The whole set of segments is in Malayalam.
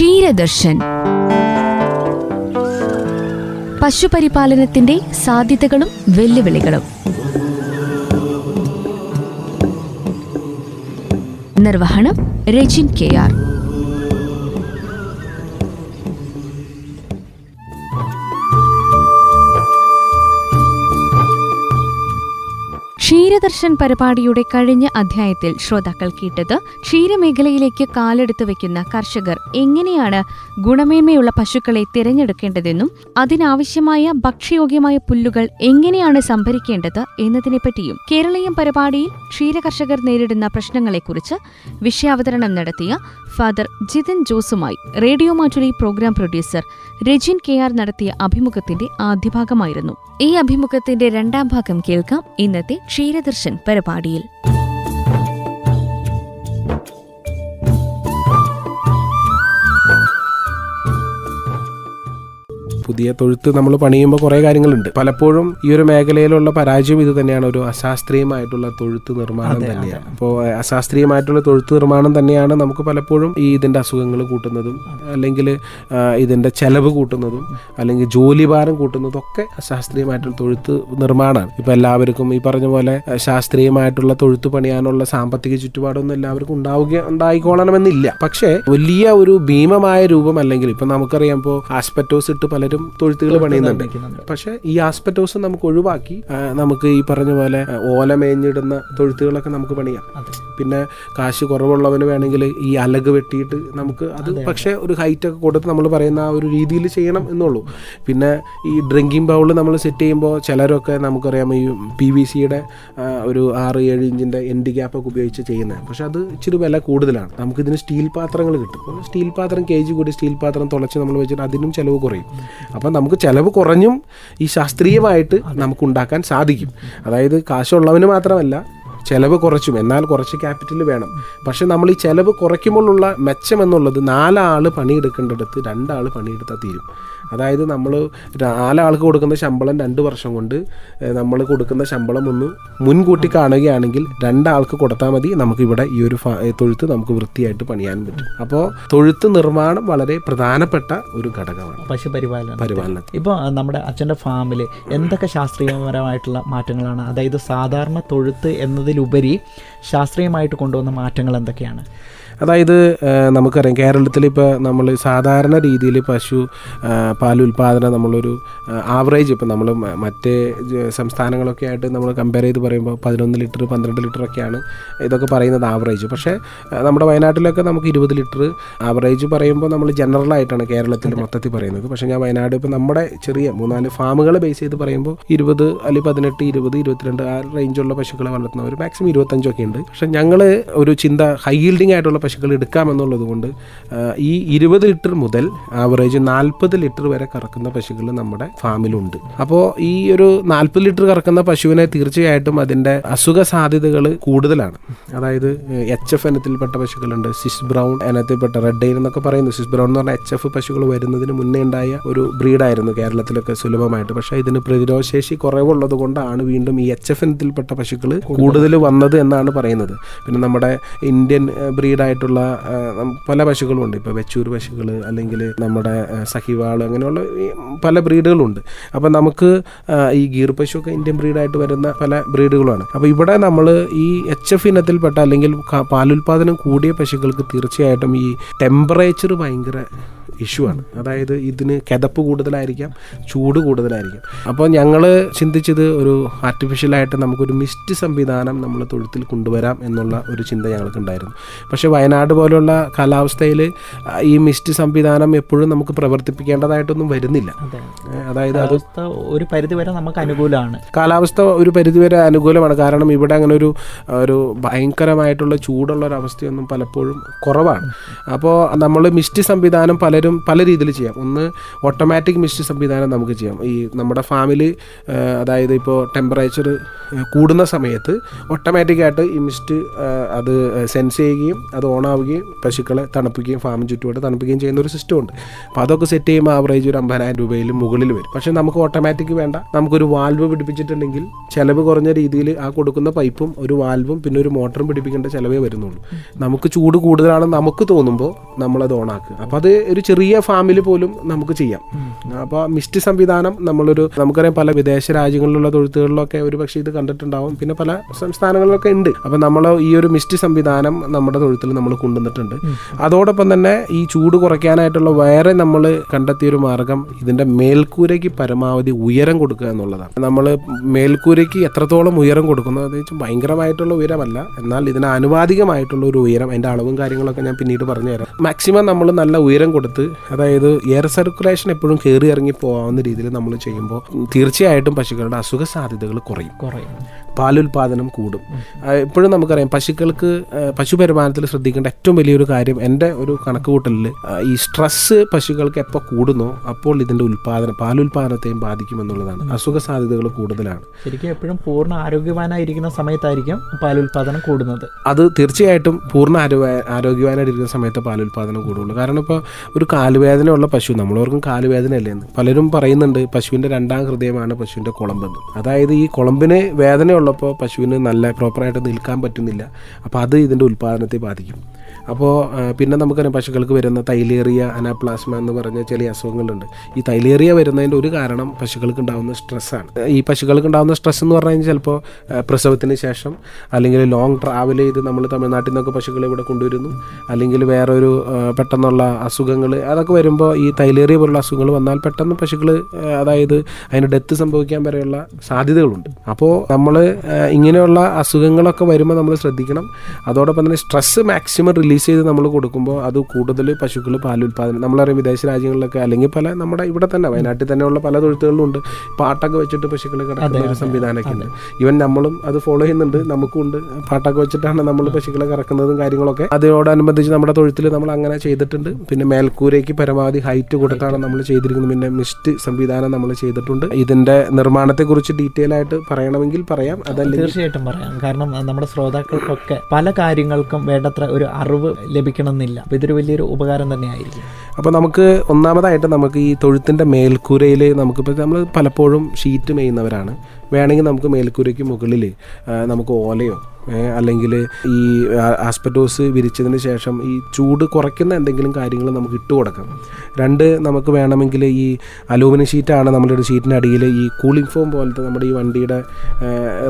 ക്ഷീരദർശൻ. പശുപരിപാലനത്തിന്റെ സാധ്യതകളും വെല്ലുവിളികളും. നിർവഹണം രജിൻ കെ ആർ. ക്ഷീരദർശൻ പരിപാടിയുടെ കഴിഞ്ഞ അധ്യായത്തിൽ ശ്രോതാക്കൾ കേട്ടത് ക്ഷീരമേഖലയിലേക്ക് കാലെടുത്തു വെക്കുന്ന കർഷകർ എങ്ങനെയാണ് ഗുണമേന്മയുള്ള പശുക്കളെ തിരഞ്ഞെടുക്കേണ്ടതെന്നും അതിനാവശ്യമായ ഭക്ഷ്യയോഗ്യമായ പുല്ലുകൾ എങ്ങനെയാണ് സംഭരിക്കേണ്ടത് എന്നതിനെപ്പറ്റിയും കേരളീയം പരിപാടിയിൽ ക്ഷീരകർഷകർ നേരിടുന്ന പ്രശ്നങ്ങളെക്കുറിച്ച് വിഷയാവതരണം നടത്തിയ father Jithin ജോസുമായി radio Mattoli programme producer Rajin K R നടത്തിയ അഭിമുഖത്തിന്റെ ആദ്യഭാഗമായിരുന്നു. ഈ അഭിമുഖത്തിന്റെ രണ്ടാം ഭാഗം കേൾക്കാം ഇന്നത്തെ ക്ഷീരദർശൻ പരിപാടിയിൽ. പുതിയ തൊഴുത്ത് നമ്മൾ പണിയുമ്പോൾ കുറേ കാര്യങ്ങളുണ്ട്. പലപ്പോഴും ഈ ഒരു മേഖലയിലുള്ള പരാജയം ഇത് തന്നെയാണ്. ഒരു അശാസ്ത്രീയമായിട്ടുള്ള തൊഴുത്ത് നിർമ്മാണം തന്നെയാണ്. അപ്പോൾ അശാസ്ത്രീയമായിട്ടുള്ള തൊഴുത്ത് നിർമ്മാണം തന്നെയാണ് നമുക്ക് പലപ്പോഴും ഈ ഇതിന്റെ അസുഖങ്ങൾ കൂട്ടുന്നതും അല്ലെങ്കിൽ ഇതിന്റെ ചെലവ് കൂട്ടുന്നതും അല്ലെങ്കിൽ ജോലിഭാരം കൂട്ടുന്നതും ഒക്കെ അശാസ്ത്രീയമായിട്ടുള്ള തൊഴുത്ത് നിർമ്മാണമാണ്. ഇപ്പോൾ എല്ലാവർക്കും ഈ പറഞ്ഞ പോലെ ശാസ്ത്രീയമായിട്ടുള്ള തൊഴുത്ത് പണിയാനുള്ള സാമ്പത്തിക ചുറ്റുപാടൊന്നും എല്ലാവർക്കും ഉണ്ടാവുക ഉണ്ടായിക്കോളണമെന്നില്ല. പക്ഷേ വലിയ ഒരു ഭീമമായ രൂപം അല്ലെങ്കിൽ ഇപ്പം നമുക്കറിയാം ഇപ്പോൾ ആസ്പെറ്റോസ് ഇട്ട് പലരും തൊഴുത്തുകൾ പണിയുന്നുണ്ട്. പക്ഷെ ഈ ആസ്പെറ്റോസ് നമുക്ക് ഒഴിവാക്കി നമുക്ക് ഈ പറഞ്ഞ പോലെ ഓല മേഞ്ഞിടുന്ന തൊഴുത്തുകളൊക്കെ നമുക്ക് പണിയാം. പിന്നെ കാശ് കുറവുള്ളവന് വേണമെങ്കിൽ ഈ അലക് വെട്ടിയിട്ട് നമുക്ക് അത് പക്ഷേ ഒരു ഹൈറ്റ് ഒക്കെ കൊടുത്ത് നമ്മൾ പറയുന്ന ആ ഒരു രീതിയിൽ ചെയ്യണം എന്നുള്ളൂ. പിന്നെ ഈ ഡ്രിങ്കിങ് ബൗൾ നമ്മൾ സെറ്റ് ചെയ്യുമ്പോൾ ചിലരൊക്കെ നമുക്കറിയാം ഈ പി വി സിയുടെ ഒരു ആറ് ഏഴ് ഇഞ്ചിന്റെ എൻഡ് ഗ്യാപ്പൊക്കെ ഉപയോഗിച്ച് ചെയ്യുന്നത്. പക്ഷെ അത് ഇച്ചിരി വില കൂടുതലാണ്. നമുക്കിതിന് സ്റ്റീൽ പാത്രങ്ങൾ കിട്ടും. സ്റ്റീൽ പാത്രം കെ ജി കൂടി സ്റ്റീൽ പാത്രം തുളച്ച് നമ്മൾ വെച്ചിട്ട് അതിനും ചിലവ് കുറയും. അപ്പം നമുക്ക് ചിലവ് കുറഞ്ഞും ഈ ശാസ്ത്രീയമായിട്ട് നമുക്ക് ഉണ്ടാക്കാൻ സാധിക്കും. അതായത് കാശുള്ളവന് മാത്രമല്ല ചിലവ് കുറച്ചും എന്നാൽ കുറച്ച് ക്യാപിറ്റൽ വേണം. പക്ഷെ നമ്മൾ ഈ ചിലവ് കുറയ്ക്കുമ്പോഴുള്ള മെച്ചം എന്നുള്ളത് നാലാൾ പണിയെടുക്കേണ്ടടുത്ത് രണ്ടാൾ പണിയെടുത്താൽ തീരും. അതായത് നമ്മൾ നാലാൾക്ക് കൊടുക്കുന്ന ശമ്പളം രണ്ട് വർഷം കൊണ്ട് നമ്മൾ കൊടുക്കുന്ന ശമ്പളം ഒന്ന് മുൻകൂട്ടി കാണുകയാണെങ്കിൽ രണ്ടാൾക്ക് കൊടുത്താൽ മതി. നമുക്ക് ഇവിടെ ഈ ഒരു തൊഴുത്ത് നമുക്ക് വൃത്തിയായിട്ട് പണിയാൻ പറ്റും. അപ്പോൾ തൊഴുത്ത് നിർമ്മാണം വളരെ പ്രധാനപ്പെട്ട ഒരു ഘടകമാണ്. പശുപരിപാലനം. പരിപാലനത്തിൽ ഇപ്പോൾ നമ്മുടെ അച്ഛന്റെ ഫാമിൽ എന്തൊക്കെ ശാസ്ത്രീയപരമായിട്ടുള്ള മാറ്റങ്ങളാണ്? അതായത് സാധാരണ തൊഴുത്ത് എന്നതിലുപരി ശാസ്ത്രീയമായിട്ട് കൊണ്ടുവന്ന മാറ്റങ്ങൾ എന്തൊക്കെയാണ്? അതായത് നമുക്കറിയാം കേരളത്തിൽ ഇപ്പോൾ നമ്മൾ സാധാരണ രീതിയിൽ പശു പാൽ പാലുൽപാദനം നമ്മളൊരു ആവറേജ് ഇപ്പം നമ്മൾ മറ്റേ സംസ്ഥാനങ്ങളൊക്കെ ആയിട്ട് നമ്മൾ കമ്പയർ ചെയ്ത് പറയുമ്പോൾ പതിനൊന്ന് ലിറ്റർ പന്ത്രണ്ട് ലിറ്റർ ഒക്കെയാണ് ഇതൊക്കെ പറയുന്നത് ആവറേജ് പക്ഷേ നമ്മുടെ വയനാട്ടിലൊക്കെ നമുക്ക് ഇരുപത് ലിറ്റർ ആവറേജ് പറയുമ്പോൾ നമ്മൾ ജനറൽ ആയിട്ടാണ് കേരളത്തിൽ മൊത്തത്തിൽ പറയുന്നത്. പക്ഷേ ഞാൻ വയനാട് ഇപ്പോൾ നമ്മുടെ ചെറിയ മൂന്നാൽ ഫാമുകൾ ബേസ് ചെയ്ത് പറയുമ്പോൾ ഇരുപത് അല്ലെങ്കിൽ പതിനെട്ട് ഇരുപത് ഇരുപത്തിരണ്ട് ആ റേഞ്ചുള്ള പശുക്കളെ വളർത്തുന്നവർ മാക്സിമം ഇരുപത്തഞ്ചൊക്കെ ഉണ്ട് പക്ഷെ ഞങ്ങൾ ഒരു ചിന്ത ഹൈ ഈൽഡിംഗ് ആയിട്ടുള്ള പശുക്കൾ എടുക്കാമെന്നുള്ളത് കൊണ്ട് ഈ ഇരുപത് ലിറ്റർ മുതൽ ആവറേജ് നാൽപ്പത് ലിറ്റർ വരെ കറക്കുന്ന പശുക്കൾ നമ്മുടെ ഫാമിലുണ്ട്. അപ്പോൾ ഈ ഒരു നാൽപ്പത് ലിറ്റർ കറക്കുന്ന പശുവിനെ തീർച്ചയായിട്ടും അതിന്റെ അസുഖ സാധ്യതകൾ കൂടുതലാണ്. അതായത് എച്ച് എഫ് ഇനത്തിൽപ്പെട്ട പശുക്കളുണ്ട്. സിസ് ബ്രൗൺ ഇനത്തിൽപ്പെട്ട റെഡ് ഡെയിൻ എന്നൊക്കെ പറയുന്നു സിസ് ബ്രൗൺ എന്ന് പറഞ്ഞാൽ എച്ച് എഫ് പശുക്കൾ വരുന്നതിന് മുന്നേ ഉണ്ടായ ഒരു ബ്രീഡായിരുന്നു കേരളത്തിലൊക്കെ സുലഭമായിട്ട്. പക്ഷേ ഇതിന് പ്രതിരോധശേഷി കുറവുള്ളത് കൊണ്ടാണ് വീണ്ടും ഈ എച്ച് എഫ് ഇനത്തിൽപ്പെട്ട പശുക്കൾ കൂടുതൽ വന്നത് എന്നാണ് പറയുന്നത്. പിന്നെ നമ്മുടെ ഇന്ത്യൻ ബ്രീഡായിട്ടുള്ള പല പശുക്കളും ഉണ്ട് ഇപ്പോൾ വെച്ചൂർ പശുക്കൾ അല്ലെങ്കിൽ നമ്മുടെ സഹിവാൾ അങ്ങനെയുള്ള പല ബ്രീഡുകളുണ്ട്. അപ്പോൾ നമുക്ക് ഈ ഗീർ പശുവൊക്കെ ഇന്ത്യൻ ബ്രീഡായിട്ട് വരുന്ന പല ബ്രീഡുകളാണ് അപ്പോൾ ഇവിടെ നമ്മൾ ഈ എച്ച് എഫ് ഇനത്തിൽപ്പെട്ട അല്ലെങ്കിൽ പാലുൽപാദനം കൂടിയ പശുക്കൾക്ക് തീർച്ചയായിട്ടും ഈ ടെമ്പറേച്ചർ ഭയങ്കര ഇഷ്യൂ ആണ്. അതായത് ഇതിന് കിതപ്പ് കൂടുതലായിരിക്കാം ചൂട് കൂടുതലായിരിക്കാം. അപ്പോൾ ഞങ്ങൾ ചിന്തിച്ചത് ഒരു ആർട്ടിഫിഷ്യലായിട്ട് നമുക്കൊരു മിസ്റ്റ് സംവിധാനം നമ്മൾ തൊഴുത്തിൽ കൊണ്ടുവരാം എന്നുള്ള ഒരു ചിന്ത ഞങ്ങൾക്കുണ്ടായിരുന്നു. പക്ഷേ വയനാട് പോലുള്ള കാലാവസ്ഥയിൽ ഈ മിസ്റ്റ് സംവിധാനം എപ്പോഴും നമുക്ക് പ്രവർത്തിപ്പിക്കേണ്ടതായിട്ടൊന്നും വരുന്നില്ല. അതായത് അത് അവസ്ഥ ഒരു പരിധി വരെ നമുക്ക് അനുകൂലമാണ്. കാലാവസ്ഥ ഒരു പരിധിവരെ അനുകൂലമാണ്. കാരണം ഇവിടെ അങ്ങനെ ഒരു ഒരു ഭയങ്കരമായിട്ടുള്ള ചൂടുള്ള ഒരു അവസ്ഥയൊന്നും പലപ്പോഴും കുറവാണ്. അപ്പോൾ നമ്മൾ മിസ്റ്റ് സംവിധാനം പലരും തീർച്ചയായിട്ടും പല രീതിയിൽ ചെയ്യാം. ഒന്ന് ഓട്ടോമാറ്റിക് മിസ്റ്റ് സംവിധാനം നമുക്ക് ചെയ്യാം. ഈ നമ്മുടെ ഫാമിൽ അതായത് ഇപ്പോൾ ടെമ്പറേച്ചർ കൂടുന്ന സമയത്ത് ഓട്ടോമാറ്റിക്കായിട്ട് ഈ മിസ്റ്റ് അത് സെൻസ് ചെയ്യുകയും അത് ഓൺ ആവുകയും പശുക്കളെ തണുപ്പിക്കുകയും ഫാമിന് ചുറ്റുമായിട്ട് തണുപ്പിക്കുകയും ചെയ്യുന്ന ഒരു സിസ്റ്റം ഉണ്ട്. അപ്പോൾ അതൊക്കെ സെറ്റ് ചെയ്യുമ്പോൾ ആവറേജ് ഒരു അമ്പതിനായിരം രൂപയിൽ മുകളിൽ വരും. പക്ഷേ നമുക്ക് ഓട്ടോമാറ്റിക് വേണ്ട. നമുക്കൊരു വാൽവ് പിടിപ്പിച്ചിട്ടുണ്ടെങ്കിൽ ചിലവ് കുറഞ്ഞ രീതിയിൽ ആ കൊടുക്കുന്ന പൈപ്പും ഒരു വാൽവും പിന്നെ ഒരു മോട്ടറും പിടിപ്പിക്കേണ്ട ചിലവേ വരുന്നുള്ളൂ. നമുക്ക് ചൂട് കൂടുതലാണെന്ന് നമുക്ക് തോന്നുമ്പോൾ നമ്മളത് ഓണാക്കുക അപ്പോൾ അത് ഒരു ചെറിയ ഫാമിൽ പോലും നമുക്ക് ചെയ്യാം. അപ്പോൾ മിസ്റ്റ് സംവിധാനം നമ്മളൊരു നമുക്കറിയാം പല വിദേശ രാജ്യങ്ങളിലുള്ള തൊഴുത്തുകളിലൊക്കെ ഒരു പക്ഷേ ഇത് കണ്ടിട്ടുണ്ടാവും. പിന്നെ പല സംസ്ഥാനങ്ങളിലൊക്കെ ഉണ്ട്. അപ്പോൾ നമ്മൾ ഈ ഒരു മിസ്റ്റ് സംവിധാനം നമ്മുടെ തൊഴുത്തിൽ നമ്മൾ കൊണ്ടുവന്നിട്ടുണ്ട്. അതോടൊപ്പം തന്നെ ഈ ചൂട് കുറയ്ക്കാനായിട്ടുള്ള വേറെ നമ്മൾ കണ്ടെത്തിയ ഒരു മാർഗം ഇതിന്റെ മേൽക്കൂരയ്ക്ക് പരമാവധി ഉയരം കൊടുക്കുക എന്നുള്ളതാണ്. നമ്മൾ മേൽക്കൂരയ്ക്ക് എത്രത്തോളം ഉയരം കൊടുക്കുന്നു അത് ഭയങ്കരമായിട്ടുള്ള ഉയരമല്ല. എന്നാൽ ഇതിന് ആനുപാതികമായിട്ടുള്ള ഒരു ഉയരം അതിന്റെ അളവും കാര്യങ്ങളൊക്കെ ഞാൻ പിന്നീട് പറഞ്ഞുതരാം. മാക്സിമം നമ്മൾ നല്ല ഉയരം കൊടുത്ത് അതായത് എയർ സർക്കുലേഷൻ എപ്പോഴും കയറി ഇറങ്ങി പോകാവുന്ന രീതിയിൽ നമ്മൾ ചെയ്യുമ്പോൾ തീർച്ചയായിട്ടും പശുക്കളുടെ അസുഖ സാധ്യതകൾ കുറയും. കുറയും. പാലുൽപാദനം കൂടും. ഇപ്പോഴും എപ്പോഴും നമുക്കറിയാം പശുക്കൾക്ക് പശു പശുപരിപാലനത്തിൽ ശ്രദ്ധിക്കേണ്ട ഏറ്റവും വലിയൊരു കാര്യം എന്റെ ഒരു കണക്കുകൂട്ടലിൽ ഈ സ്ട്രെസ്സ് പശുക്കൾക്ക് എപ്പോൾ കൂടുന്നോ അപ്പോൾ ഇതിന്റെ ഉൽപാദനം പാലുൽപാദനത്തെയും ബാധിക്കുമെന്നുള്ളതാണ്. അസുഖ സാധ്യതകൾ കൂടുതലാണ്. ശരിക്കും എപ്പോഴും പൂർണ ആരോഗ്യവാനായിരിക്കുന്ന സമയത്തായിരിക്കും പാലുൽപാദനം കൂടുന്നത്. അത് തീർച്ചയായിട്ടും പൂർണ ആരോഗ്യവാനായിരിക്കുന്ന ആരോഗ്യവാനായിട്ടിരിക്കുന്ന സമയത്ത് പാലുൽപാദനം കൂടുള്ളൂ. കാരണം ഇപ്പോൾ ഒരു കാലുവേദനയുള്ള പശു നമ്മളോർക്കും കാലുവേദന അല്ലേന്ന് പലരും പറയുന്നുണ്ട് പശുവിന്റെ രണ്ടാം ഹൃദയമാണ് പശുവിന്റെ കുളമ്പെന്ന്. അതായത് ഈ കുളമ്പിന് വേദനയുള്ളപ്പോൾ പശുവിന് നല്ല പ്രോപ്പറായിട്ട് നിൽക്കാൻ പറ്റുന്നില്ല. അപ്പോൾ അത് ഇതിന്റെ ഉൽപ്പാദനത്തെ ബാധിക്കും. അപ്പോൾ പിന്നെ നമുക്കറിയാം പശുക്കൾക്ക് വരുന്ന തൈലേറിയ അനാപ്ലാസ്മ എന്ന് പറഞ്ഞ ചില അസുഖങ്ങളുണ്ട്. ഈ തൈലേറിയ വരുന്നതിന്റെ ഒരു കാരണം പശുക്കൾക്ക് ഉണ്ടാകുന്ന സ്ട്രെസ്സാണ്. ഈ പശുക്കൾക്ക് ഉണ്ടാകുന്ന സ്ട്രെസ് എന്ന് പറഞ്ഞാൽ ചിലപ്പോൾ പ്രസവത്തിന് ശേഷം അല്ലെങ്കിൽ ലോങ് ട്രാവൽ ചെയ്ത് നമ്മൾ തമിഴ്നാട്ടിൽ നിന്നൊക്കെ പശുക്കളെ ഇവിടെ കൊണ്ടുവരുന്നു. അല്ലെങ്കിൽ വേറൊരു പെട്ടെന്നുള്ള അസുഖങ്ങൾ അതൊക്കെ വരുമ്പോൾ ഈ തൈലേറിയ പോലുള്ള അസുഖങ്ങൾ വന്നാൽ പെട്ടെന്ന് പശുക്കൾ അതായത് അതിന് ഡെത്ത് സംഭവിക്കാൻ വരെയുള്ള സാധ്യതകളുണ്ട്. അപ്പോൾ നമ്മൾ ഇങ്ങനെയുള്ള അസുഖങ്ങളൊക്കെ വരുമ്പോൾ നമ്മൾ ശ്രദ്ധിക്കണം. അതോടൊപ്പം തന്നെ സ്ട്രെസ് മാക്സിമം റിലീസ് ചെയ്ത് നമ്മൾ കൊടുക്കുമ്പോൾ അത് കൂടുതൽ പശുക്കൾ പാലുൽപാദനം നമ്മളറിയാം വിദേശ രാജ്യങ്ങളിലൊക്കെ അല്ലെങ്കിൽ പല നമ്മുടെ ഇവിടെ തന്നെ വയനാട്ടിൽ തന്നെയുള്ള പല തൊഴുത്തുകളിലും ഉണ്ട്. പാട്ടൊക്കെ വെച്ചിട്ട് പശുക്കൾ കിടക്കുന്ന ഒരു സംവിധാനമൊക്കെ ഉണ്ട്. ഈവൻ നമ്മളും അത് ഫോളോ ചെയ്യുന്നുണ്ട്. നമുക്കും ഉണ്ട്. പാട്ടൊക്കെ വെച്ചിട്ടാണ് നമ്മൾ പശുക്കളെ കറക്കുന്നതും കാര്യങ്ങളൊക്കെ. അതിനോടനുബന്ധിച്ച് നമ്മുടെ തൊഴുത്തിൽ നമ്മൾ അങ്ങനെ ചെയ്തിട്ടുണ്ട്. പിന്നെ മേൽക്കൂരയ്ക്ക് പരമാവധി ഹൈറ്റ് കൊടുത്താണ് നമ്മൾ ചെയ്തിരിക്കുന്നത്. പിന്നെ മിസ്റ്റ് സംവിധാനം നമ്മൾ ചെയ്തിട്ടുണ്ട്. ഇതിന്റെ നിർമ്മാണത്തെക്കുറിച്ച് ഡീറ്റെയിൽ ആയിട്ട് പറയണമെങ്കിൽ പറയാം. അതല്ലെങ്കിൽ തീർച്ചയായിട്ടും പറയാം. കാരണം നമ്മുടെ ശ്രോതാക്കൾക്കൊക്കെ പല കാര്യങ്ങൾക്കും വേണ്ടത്ര ഒരു അറിവ് ലഭിക്കണമെന്നില്ല. അപ്പോൾ ഇതൊരു വലിയൊരു ഉപകാരം തന്നെയായിരിക്കും. അപ്പോൾ നമുക്ക് ഒന്നാമതായിട്ട് നമുക്ക് ഈ തൊഴുത്തിന്റെ മേൽക്കൂരയിൽ നമുക്കിപ്പോൾ നമ്മൾ പലപ്പോഴും ഷീറ്റ് മേയുന്നവരാണ്. വേണമെങ്കിൽ നമുക്ക് മേൽക്കൂരയ്ക്ക് മുകളിൽ നമുക്ക് ഓലയോ അല്ലെങ്കിൽ ഈ ആസ്പെറ്റോസ് വിരിച്ചതിന് ശേഷം ഈ ചൂട് കുറയ്ക്കുന്ന എന്തെങ്കിലും കാര്യങ്ങൾ നമുക്ക് ഇട്ട് കൊടുക്കാം. രണ്ട് നമുക്ക് വേണമെങ്കിൽ ഈ അലൂമിനിയം ഷീറ്റാണ് നമ്മുടെ ഷീറ്റിന്റെ അടിയിൽ ഈ കൂളിംഗ് ഫോം പോലത്തെ നമ്മുടെ ഈ വണ്ടിയുടെ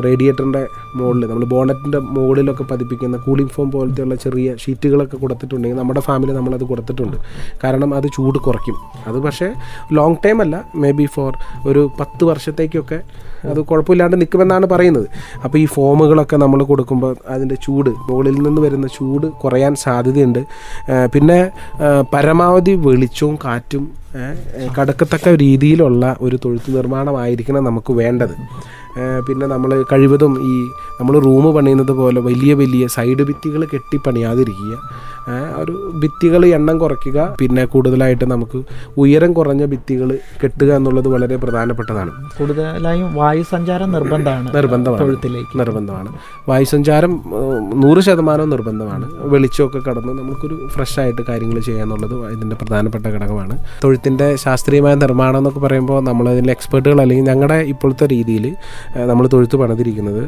റേഡിയേറ്ററിന്റെ മുകളിൽ നമ്മൾ ബോണറ്റിന്റെ മുകളിലൊക്കെ പതിപ്പിക്കുന്ന കൂളിംഗ് ഫോം പോലത്തെയുള്ള ചെറിയ ഷീറ്റുകളൊക്കെ കൊടുത്തിട്ടുണ്ടെങ്കിൽ നമ്മുടെ ഫാമിലി നമ്മളത് കൊടുത്തിട്ടുണ്ട്. കാരണം അത് ചൂട് കുറയ്ക്കും. അത് പക്ഷേ ലോങ് ടൈം അല്ല മേ ബി ഫോർ ഒരു പത്ത് വർഷത്തേക്കൊക്കെ അത് കുഴപ്പമില്ലാണ്ട് നിൽക്കുമെന്നാണ് പറയുന്നത്. അപ്പോൾ ഈ ഫോമുകളൊക്കെ നമ്മൾ കൊടുക്കുമ്പോൾ അതിന്റെ ചൂട് മുകളിൽ നിന്ന് വരുന്ന ചൂട് കുറയാൻ സാധ്യതയുണ്ട്. പിന്നെ പരമാവധി വെളിച്ചവും കാറ്റും കടക്കത്തക്ക രീതിയിലുള്ള ഒരു തൊഴുത്ത് നിർമ്മാണമായിരിക്കണം നമുക്ക് വേണ്ടത്. പിന്നെ നമ്മൾ കഴിവതും ഈ നമ്മൾ റൂം പണിയുന്നത് പോലെ വലിയ വലിയ സൈഡ് ഭിത്തികൾ കെട്ടി പണിയാതിരിക്കുക. ഒരു ഭിത്തികൾ എണ്ണം കുറയ്ക്കുക. പിന്നെ കൂടുതലായിട്ട് നമുക്ക് ഉയരം കുറഞ്ഞ ഭിത്തികൾ കെട്ടുക എന്നുള്ളത് വളരെ പ്രധാനപ്പെട്ടതാണ്. കൂടുതലായും വായു സഞ്ചാരം നിർബന്ധമാണ് നിർബന്ധമാണ്. തൊഴുത്തിലേക്ക്. നിർബന്ധമാണ്. വായുസഞ്ചാരം സഞ്ചാരം നൂറ് ശതമാനവും നിർബന്ധമാണ്. വെളിച്ചമൊക്കെ കടന്ന് നമുക്കൊരു ഫ്രഷ് ആയിട്ട് കാര്യങ്ങൾ ചെയ്യാന്നുള്ളത് ഇതിന്റെ പ്രധാനപ്പെട്ട ഘടകമാണ്. തൊഴുത്തിന്റെ ശാസ്ത്രീയമായ നിർമ്മാണം എന്നൊക്കെ പറയുമ്പോൾ നമ്മളതിന്റെ എക്സ്പേർട്ടുകൾ അല്ലെങ്കിൽ ഞങ്ങളുടെ ഇപ്പോഴത്തെ രീതിയിൽ നമ്മൾ തൊഴുത്ത് പണിതിരിക്കുന്നത്.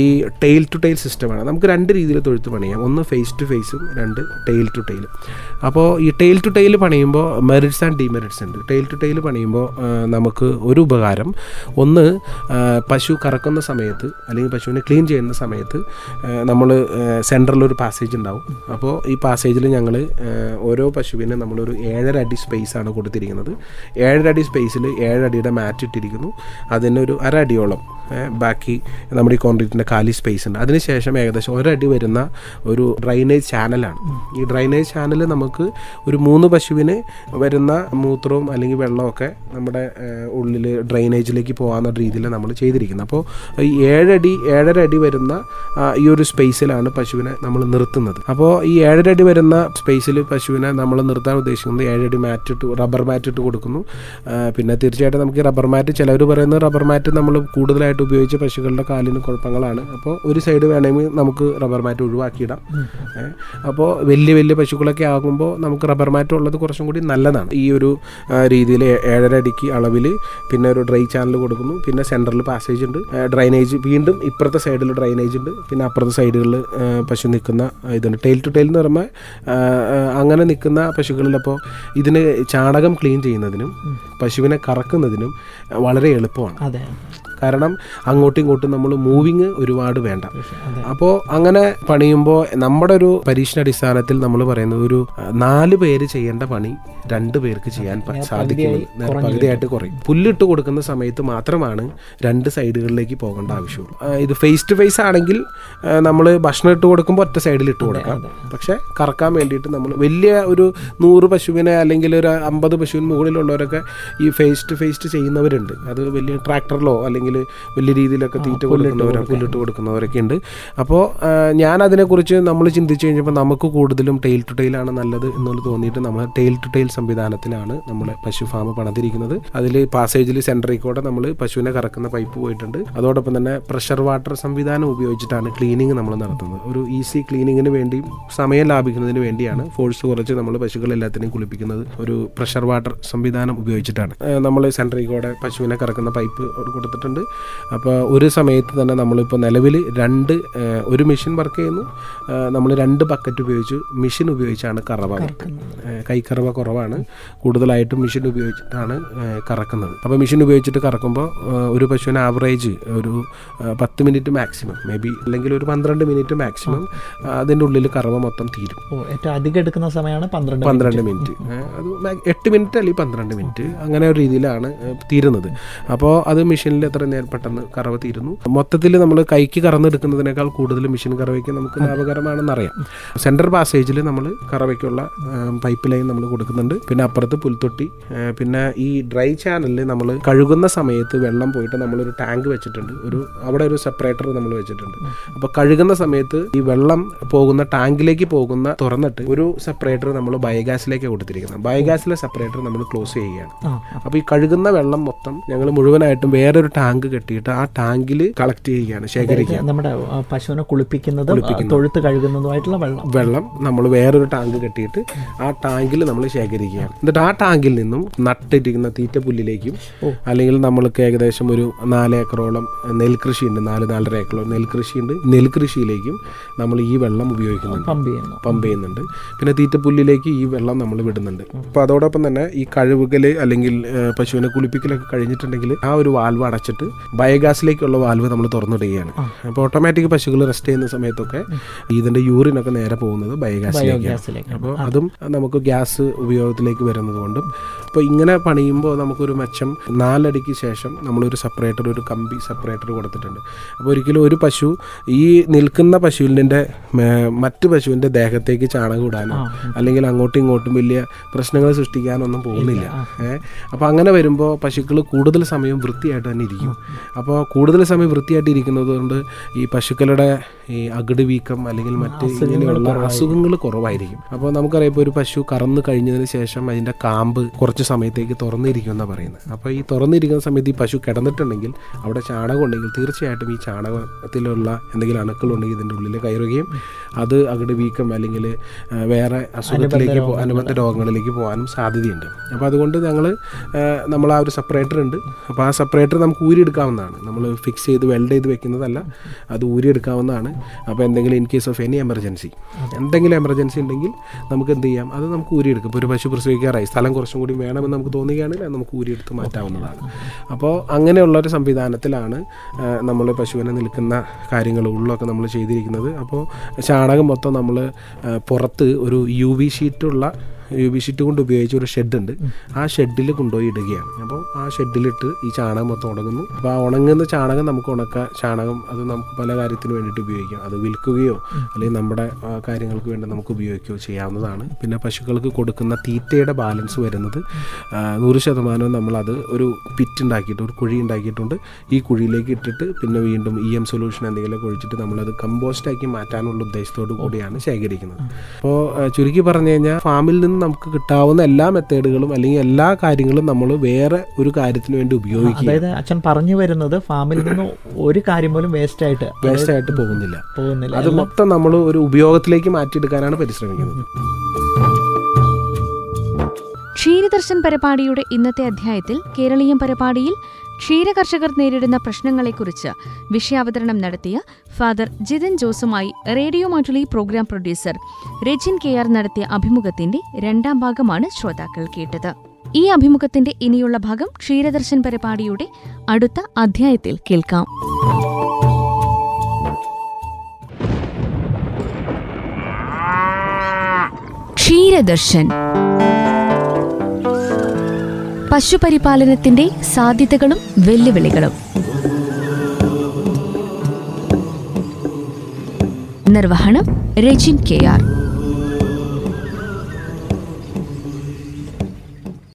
ഈ ടെയിൽ ടു ടെയിൽ സിസ്റ്റമാണ് നമുക്ക് രണ്ട് രീതിയിൽ തൊഴുത്ത് പണിയാം. ഒന്ന് ഫേസ് ടു ഫേസും രണ്ട് ടെയിൽ ടു ടെയിലും അപ്പോൾ ഈ ടെയിൽ ടു ടെയിൽ പണിയുമ്പോൾ മെറിറ്റ്സ് ആൻഡ് ഡിമെറിറ്റ്സ് ഉണ്ട്. ടെയിൽ ടു ടെയിൽ പണിയുമ്പോൾ നമുക്ക് ഒരു ഉപകാരം. ഒന്ന് പശു കറക്കുന്ന സമയത്ത് അല്ലെങ്കിൽ പശുവിനെ ക്ലീൻ ചെയ്യുന്ന സമയത്ത് നമ്മൾ സെന്ററിലൊരു പാസേജ് ഉണ്ടാവും. അപ്പോൾ ഈ പാസേജിൽ ഞങ്ങൾ ഓരോ പശുവിനെ നമ്മളൊരു ഏഴര അടി സ്പേസ് ആണ് കൊടുത്തിരിക്കുന്നത്. ഏഴര അടി സ്പേസിൽ ഏഴടിയുടെ മാറ്റ് ഇട്ടിരിക്കുന്നു. അതിനൊരു അര ഏ, ബാക്കി നമ്മുടെ ഈ കോൺക്രീറ്റിന്റെ കാലി സ്പേസ് ഉണ്ട്. അതിനുശേഷം ഏകദേശം ഒരടി വരുന്ന ഒരു ഡ്രൈനേജ് ചാനലാണ് ഈ ഡ്രൈനേജ് ചാനൽ നമുക്ക് ഒരു മൂന്ന് പശുവിന് വരുന്ന മൂത്രവും അല്ലെങ്കിൽ വെള്ളമൊക്കെ നമ്മുടെ ഉള്ളിൽ ഡ്രൈനേജിലേക്ക് പോകാവുന്ന രീതിയിൽ നമ്മൾ ചെയ്തിരിക്കുന്നത്. അപ്പോൾ ഈ ഏഴടി ഏഴര അടി വരുന്ന ഈ ഒരു സ്പേസിലാണ് പശുവിനെ നമ്മൾ നിർത്തുന്നത്. അപ്പോൾ ഈ ഏഴര അടി വരുന്ന സ്പേസിൽ പശുവിനെ നമ്മൾ നിർത്താൻ ഉദ്ദേശിക്കുന്നത് ഏഴടി മാറ്റ് ഇട്ട് റബ്ബർ മാറ്റ് ഇട്ട് കൊടുക്കുന്നു. പിന്നെ തീർച്ചയായിട്ടും നമുക്ക് റബ്ബർ മാറ്റ് ചിലവർ പറയുന്നത് റബ്ബർ മാറ്റ് നമ്മൾ കൂടുതലായിട്ട് ഉപയോഗിച്ച പശുക്കളുടെ കാലിന് കുഴപ്പങ്ങളാണ്. അപ്പോൾ ഒരു സൈഡ് വേണമെങ്കിൽ നമുക്ക് റബ്ബർ മാറ്റ് ഒഴിവാക്കിയിടാം. അപ്പോൾ വലിയ വലിയ പശുക്കളൊക്കെ ആകുമ്പോൾ നമുക്ക് റബ്ബർ മാറ്റ് ഉള്ളത് കുറച്ചും കൂടി നല്ലതാണ്. ഈ ഒരു രീതിയിൽ ഏഴര അടിക്ക് അളവിൽ പിന്നെ ഒരു ഡ്രൈ ചാനൽ കൊടുക്കുന്നു. പിന്നെ സെന്ററിൽ പാസേജ് ഉണ്ട്. ഡ്രൈനേജ് വീണ്ടും ഇപ്പുറത്തെ സൈഡിൽ ഡ്രൈനേജ് ഉണ്ട്. പിന്നെ അപ്പുറത്തെ സൈഡുകളിൽ പശു നിൽക്കുന്ന ഇതുണ്ട്. ടെയിൽ ടു ടെയിൽ എന്ന് പറയുമ്പോൾ അങ്ങനെ നിൽക്കുന്ന പശുക്കളിൽ അപ്പോൾ ഇതിന് ചാണകം ക്ലീൻ ചെയ്യുന്നതിനും പശുവിനെ കറക്കുന്നതിനും വളരെ എളുപ്പമാണ്. കാരണം അങ്ങോട്ടും ഇങ്ങോട്ടും നമ്മൾ മൂവിങ് ഒരുപാട് വേണ്ട. അപ്പോൾ അങ്ങനെ പണിയുമ്പോൾ നമ്മുടെ ഒരു പരീക്ഷണാടിസ്ഥാനത്തിൽ നമ്മൾ പറയുന്നത് ഒരു നാല് പേര് ചെയ്യേണ്ട പണി രണ്ട് പേർക്ക് ചെയ്യാൻ സാധിക്കും പകുതിയായിട്ട് കുറയും. പുല്ലിട്ട് കൊടുക്കുന്ന സമയത്ത് മാത്രമാണ് രണ്ട് സൈഡുകളിലേക്ക് പോകേണ്ട ആവശ്യമുള്ളൂ. ഇത് ഫേസ് ടു ഫേസ് ആണെങ്കിൽ നമ്മൾ ഭക്ഷണം ഇട്ട് കൊടുക്കുമ്പോൾ ഒറ്റ സൈഡിൽ ഇട്ട് കൊടുക്കാം. പക്ഷെ കറക്കാൻ വേണ്ടിയിട്ട് നമ്മൾ വലിയ ഒരു നൂറ് പശുവിനെ അല്ലെങ്കിൽ ഒരു അമ്പത് പശുവിന് മുകളിലുള്ളവരൊക്കെ ഈ ഫേസ് ടു ഫേസ് ചെയ്യുന്നവരുണ്ട്. അത് വലിയ ട്രാക്ടറിലോ അല്ലെങ്കിൽ വലിയ രീതിയിലൊക്കെ തീറ്റ കൊടുക്കുന്നവർ പുല്ലിട്ട് കൊടുക്കുന്നവരൊക്കെ ഉണ്ട്. അപ്പോൾ ഞാൻ അതിനെക്കുറിച്ച് നമ്മൾ ചിന്തിച്ചു കഴിഞ്ഞപ്പോൾ നമുക്ക് കൂടുതലും ടെയിൽ ടു ടെയിൽ ആണ് നല്ലത് എന്നുള്ളത് തോന്നിയിട്ട് നമ്മൾ ടെയിൽ ടു ടെയിൽ സംവിധാനത്തിലാണ് നമ്മൾ പശു ഫാം പണിതിരിക്കുന്നത്. അതിൽ പാസേജിൽ സെന്ററിൽ കൂടെ നമ്മൾ പശുവിനെ കറക്കുന്ന പൈപ്പ് പോയിട്ടുണ്ട്. അതോടൊപ്പം തന്നെ പ്രഷർ വാട്ടർ സംവിധാനം ഉപയോഗിച്ചിട്ടാണ് ക്ലീനിങ് നമ്മൾ നടത്തുന്നത്. ഒരു ഈസി ക്ലീനിങ്ങിന് വേണ്ടി സമയം ലാഭിക്കുന്നതിന് വേണ്ടിയാണ് ഫോഴ്സ് കുറച്ച് നമ്മൾ പശുക്കളെല്ലാത്തിനെയും കുളിപ്പിക്കുന്നത്. ഒരു പ്രഷർ വാട്ടർ സംവിധാനം ഉപയോഗിച്ചിട്ടാണ്. നമ്മൾ സെന്ററിൽ കൂടെ പശുവിനെ കറക്കുന്ന പൈപ്പ് കൊടുത്തിട്ടുണ്ട്. അപ്പോൾ ഒരു സമയത്ത് തന്നെ നമ്മളിപ്പോൾ നിലവിൽ രണ്ട് ഒരു മെഷീൻ വർക്ക് ചെയ്യുന്നു. നമ്മൾ രണ്ട് ബക്കറ്റ് ഉപയോഗിച്ച് മെഷീൻ ഉപയോഗിച്ചാണ് കറവ ഏഹ്, കൈക്കറവ കുറവാണ്. കൂടുതലായിട്ടും മെഷീൻ ഉപയോഗിച്ചിട്ടാണ് കറക്കുന്നത്. അപ്പോൾ മെഷീൻ ഉപയോഗിച്ചിട്ട് കറക്കുമ്പോൾ ഒരു പശുവിന് ആവറേജ് ഒരു പത്ത് മിനിറ്റ് മാക്സിമം മേ ബി അല്ലെങ്കിൽ ഒരു പന്ത്രണ്ട് മിനിറ്റ് മാക്സിമം അതിന്റെ ഉള്ളിൽ കറവ മൊത്തം തീരും. ഏറ്റവും അധികം എടുക്കുന്ന സമയമാണ് പന്ത്രണ്ട് പന്ത്രണ്ട് മിനിറ്റ് അത് എട്ട് മിനിറ്റ് അല്ലെങ്കിൽ പന്ത്രണ്ട് മിനിറ്റ് അങ്ങനെ ഒരു രീതിയിലാണ് തീരുന്നത്. അപ്പോൾ അത് മെഷീനിൽ എത്ര നേരം പെട്ടെന്ന് കറവ തീരുന്നു മൊത്തത്തിൽ നമ്മൾ കൈക്ക് കറന്നെടുക്കുന്നതിനേക്കാൾ കൂടുതൽ മെഷീൻ കറവയ്ക്ക് നമുക്ക് ലാഭകരമാണെന്നറിയാം. സെൻട്രൽ പാസേജിൽ നമ്മൾ കറവയ്ക്കുള്ള പൈപ്പ് ലൈൻ നമ്മൾ കൊടുക്കുന്നുണ്ട്. പിന്നെ അപ്പുറത്ത് പുൽത്തൊട്ടി പിന്നെ ഈ ഡ്രൈ ചാനലിൽ നമ്മൾ കഴുകുന്ന സമയത്ത് വെള്ളം പോയിട്ട് നമ്മളൊരു ടാങ്ക് വെച്ചിട്ടുണ്ട്. ഒരു അവിടെ ഒരു സെപ്പറേറ്റർ നമ്മൾ വെച്ചിട്ടുണ്ട്. അപ്പോൾ കഴുകുന്ന സമയത്ത് ഈ വെള്ളം പോകുന്ന ടാങ്കിലേക്ക് പോകുന്ന തുറന്നിട്ട് ഒരു സെപ്പറേറ്റർ നമ്മൾ ബയോഗ്യാസിലേക്ക് കൊടുത്തിരിക്കുന്നത്. ബയോഗ്യാസിലെ സെപ്പറേറ്റർ നമ്മൾ ക്ലോസ് ചെയ്യുകയാണ്. അപ്പോൾ ഈ കഴുകുന്ന വെള്ളം മൊത്തം ഞങ്ങൾ മുഴുവനായിട്ടും വേറൊരു ടാങ്ക് കെട്ടിയിട്ട് ആ ടാങ്കിൽ കളക്ട് ചെയ്യുകയാണ് ശേഖരിക്കുക നമ്മുടെ പശുവിനെ കുളിപ്പിക്കുന്നത് തൊഴുത്ത് കഴുകുന്നതുമായിട്ടുള്ള വെള്ളം. വെള്ളം നമ്മൾ വേറൊരു ടാങ്ക് കെട്ടിയിട്ട് ആ ടാങ്കിൽ നമ്മൾ ശേഖരിക്കുകയാണ്. എന്നിട്ട് ആ ടാങ്കിൽ നിന്നും നട്ടിരിക്കുന്ന തീറ്റപ്പുല്ലിലേക്കും അല്ലെങ്കിൽ നമ്മൾക്ക് ഏകദേശം ഒരു നാല് ഏക്കറോളം നെൽകൃഷിയുണ്ട് നാല് നാലര ഏക്കറോളം നെൽകൃഷിയുണ്ട്. നെൽകൃഷിയിലേക്കും നമ്മൾ ഈ വെള്ളം ഉപയോഗിക്കുന്നുണ്ട്. പമ്പ് ചെയ്യുന്നു. പമ്പ് ചെയ്യുന്നുണ്ട്. പിന്നെ തീറ്റപ്പുല്ലിലേക്ക് ഈ വെള്ളം നമ്മൾ വിടുന്നുണ്ട്. അപ്പോൾ അതോടൊപ്പം തന്നെ ഈ കഴുകുകൽ അല്ലെങ്കിൽ പശുവിനെ കുളിപ്പിക്കലൊക്കെ കഴിഞ്ഞിട്ടുണ്ടെങ്കിൽ ആ ഒരു വാൽവ് അടച്ചിട്ട് ബയോഗ്യാസിലേക്കുള്ള വാൽവ് നമ്മൾ തുറന്നിടുകയാണ്. അപ്പോൾ ഓട്ടോമാറ്റിക് പശുക്കൾ റെസ്റ്റ് ചെയ്യുന്ന സമയത്തൊക്കെ ഇതിന്റെ യൂറിനൊക്കെ നേരെ പോകുന്നത് ബയോഗ്യാസിലേക്കാണ്. അപ്പോൾ അതും നമുക്ക് ഗ്യാസ് ഉപയോഗത്തിലേക്ക് വരുന്നത് കൊണ്ടും അപ്പോൾ ഇങ്ങനെ പണിയുമ്പോൾ നമുക്കൊരു മെച്ചം. നാലടിക്ക് ശേഷം നമ്മളൊരു സെപ്പറേറ്റർ ഒരു കമ്പി സെപ്പറേറ്റർ കൊടുത്തിട്ടുണ്ട്. അപ്പോൾ ഒരിക്കലും ഒരു പശു ഈ നിൽക്കുന്ന പശുവിന്റെ മറ്റ് പശുവിന്റെ ദേഹത്തേക്ക് ചാണകം ഇടാനോ അല്ലെങ്കിൽ അങ്ങോട്ടും ഇങ്ങോട്ടും വലിയ പ്രശ്നങ്ങൾ സൃഷ്ടിക്കാനൊന്നും പോകുന്നില്ല. ഏഹ് അപ്പോൾ അങ്ങനെ വരുമ്പോൾ പശുക്കൾ കൂടുതൽ സമയം വൃത്തിയായിട്ട് തന്നെ ഇരിക്കും. അപ്പോൾ കൂടുതൽ സമയം വൃത്തിയായിട്ട് ഇരിക്കുന്നത് കൊണ്ട് ഈ പശുക്കളുടെ ഈ അകിട് വീക്കം അല്ലെങ്കിൽ മറ്റ് ഇങ്ങനെയുള്ള അസുഖങ്ങൾ കുറവായിരിക്കും. അപ്പോൾ നമുക്കറിയാം ഇപ്പോൾ ഒരു പശു കറന്നു കഴിഞ്ഞതിന് ശേഷം അതിന്റെ കാമ്പ് കുറച്ച് സമയത്തേക്ക് തുറന്നിരിക്കും എന്നാണ് പറയുന്നത്. അപ്പോൾ ഈ തുറന്നിരിക്കുന്ന സമയത്ത് ഈ പശു കിടന്നിട്ടുണ്ടെങ്കിൽ അവിടെ ചാണകം ഉണ്ടെങ്കിൽ തീർച്ചയായിട്ടും ഈ ചാണകത്തിലുള്ള എന്തെങ്കിലും അണുക്കളുണ്ടെങ്കിൽ ഇതിന്റെ ഉള്ളിൽ കയറുകയും അത് അകിട് വീക്കം അല്ലെങ്കിൽ വേറെ അസുഖത്തിലേക്ക് പോകാൻ അനുബന്ധ രോഗങ്ങളിലേക്ക് പോകാനും സാധ്യതയുണ്ട്. അപ്പോൾ അതുകൊണ്ട് ഞങ്ങൾ നമ്മൾ ആ ഒരു സെപ്പറേറ്റർ ഉണ്ട്. അപ്പോൾ ആ സെപ്പറേറ്റർ നമുക്ക് ഊരിയെടുക്കാവുന്നതാണ്. നമ്മൾ ഫിക്സ് ചെയ്ത് വെൽഡ് ചെയ്ത് വെക്കുന്നതല്ല അത് ഊരിയെടുക്കാവുന്നതാണ്. അപ്പോൾ എന്തെങ്കിലും in case of any emergency എന്തെങ്കിലും എമർജൻസി ഉണ്ടെങ്കിൽ നമുക്ക് എന്ത് ചെയ്യാം? അത് നമുക്ക് ഊരിയെടുക്കും. ഇപ്പോൾ ഒരു പശു പ്രസവിക്കാറായി. സ്ഥലം കുറച്ചും കൂടി വേണമെന്ന് നമുക്ക് തോന്നുകയാണെങ്കിൽ അത് നമുക്ക് ഊരിയെടുത്ത് മാറ്റാവുന്നതാണ്. അപ്പോൾ അങ്ങനെയുള്ള ഒരു സംവിധാനത്തിലാണ് നമ്മൾ പശുവിനെ നിൽക്കുന്ന കാര്യങ്ങൾ ഉള്ളൊക്കെ നമ്മൾ ചെയ്തിരിക്കുന്നത്. അപ്പോൾ ചാണകം മൊത്തം നമ്മൾ പുറത്ത് ഒരു യു വി ഷീറ്റുള്ള യു ബി ഷീറ്റ് കൊണ്ട് ഉപയോഗിച്ച ഒരു ഷെഡുണ്ട് ആ ഷെഡിൽ കൊണ്ടുപോയി ഇടുകയാണ്. അപ്പോൾ ആ ഷെഡിലിട്ട് ഈ ചാണകം മൊത്തം ഉണങ്ങുന്നു. അപ്പോൾ ആ ഉണങ്ങുന്ന ചാണകം നമുക്ക് ഉണക്ക ചാണകം അത് നമുക്ക് പല കാര്യത്തിന് വേണ്ടിയിട്ട് ഉപയോഗിക്കാം. അത് വിൽക്കുകയോ അല്ലെങ്കിൽ നമ്മുടെ കാര്യങ്ങൾക്ക് വേണ്ടി നമുക്ക് ഉപയോഗിക്കുകയോ ചെയ്യാവുന്നതാണ്. പിന്നെ പശുക്കൾക്ക് കൊടുക്കുന്ന തീറ്റയുടെ ബാലൻസ് വരുന്നത് നൂറ് ശതമാനവും നമ്മളത് ഒരു പിറ്റ് ഉണ്ടാക്കിയിട്ട് ഒരു കുഴി ഉണ്ടാക്കിയിട്ടുണ്ട് ഈ കുഴിയിലേക്ക് ഇട്ടിട്ട് പിന്നെ വീണ്ടും ഇ എം സൊല്യൂഷൻ എന്തെങ്കിലും ഒഴിച്ചിട്ട് നമ്മളത് കമ്പോസ്റ്റാക്കി മാറ്റാനുള്ള ഉദ്ദേശത്തോടു കൂടിയാണ് ശേഖരിക്കുന്നത്. അപ്പോൾ ചുരുക്കി പറഞ്ഞു കഴിഞ്ഞാൽ ഫാമിൽ നിന്ന് നമുക്ക് കിട്ടാവുന്ന എല്ലാ മെത്തേഡുകളും അല്ലെങ്കിൽ എല്ലാ കാര്യങ്ങളും നമ്മൾ വേറെ ഒരു കാര്യത്തിന് വേണ്ടി ഉപയോഗിക്കും അതായത് അച്ഛൻ പറഞ്ഞു വരുന്നത് ഫാമിൽ നിന്ന് ഒരു കാര്യം പോലും വേസ്റ്റ് ആയിട്ട് വേസ്റ്റ് ആയിട്ട് പോകുന്നില്ല. പോകുന്നില്ല. അത് മൊത്തം നമ്മൾ ഒരു ഉപയോഗത്തിലേക്ക് മാറ്റിയെടുക്കാനാണ് പരിശ്രമിക്കുന്നത്. ക്ഷീരദർശൻ പരിപാടിയുടെ ഇന്നത്തെ അധ്യായത്തിൽ കേരളീയം പരിപാടിയിൽ ക്ഷീരകർഷകർ നേരിടുന്ന പ്രശ്നങ്ങളെക്കുറിച്ച് വിഷയാവതരണം നടത്തിയ father Jithin ജോസുമായി radio Mattoli programme producer Rajin K R നടത്തിയ അഭിമുഖത്തിന്റെ രണ്ടാം ഭാഗമാണ് ശ്രോതാക്കൾ കേട്ടത്. ഈ അഭിമുഖത്തിന്റെ ഇനിയുള്ള ഭാഗം ക്ഷീരദർശൻ പരിപാടിയുടെ അടുത്ത അധ്യായത്തിൽ കേൾക്കാം. ക്ഷീരദർശൻ പശുപരിപാലനത്തിന്റെ സാധ്യതകളും വെല്ലുവിളികളും. നിർവഹണം രജിൻ കെ ആർ.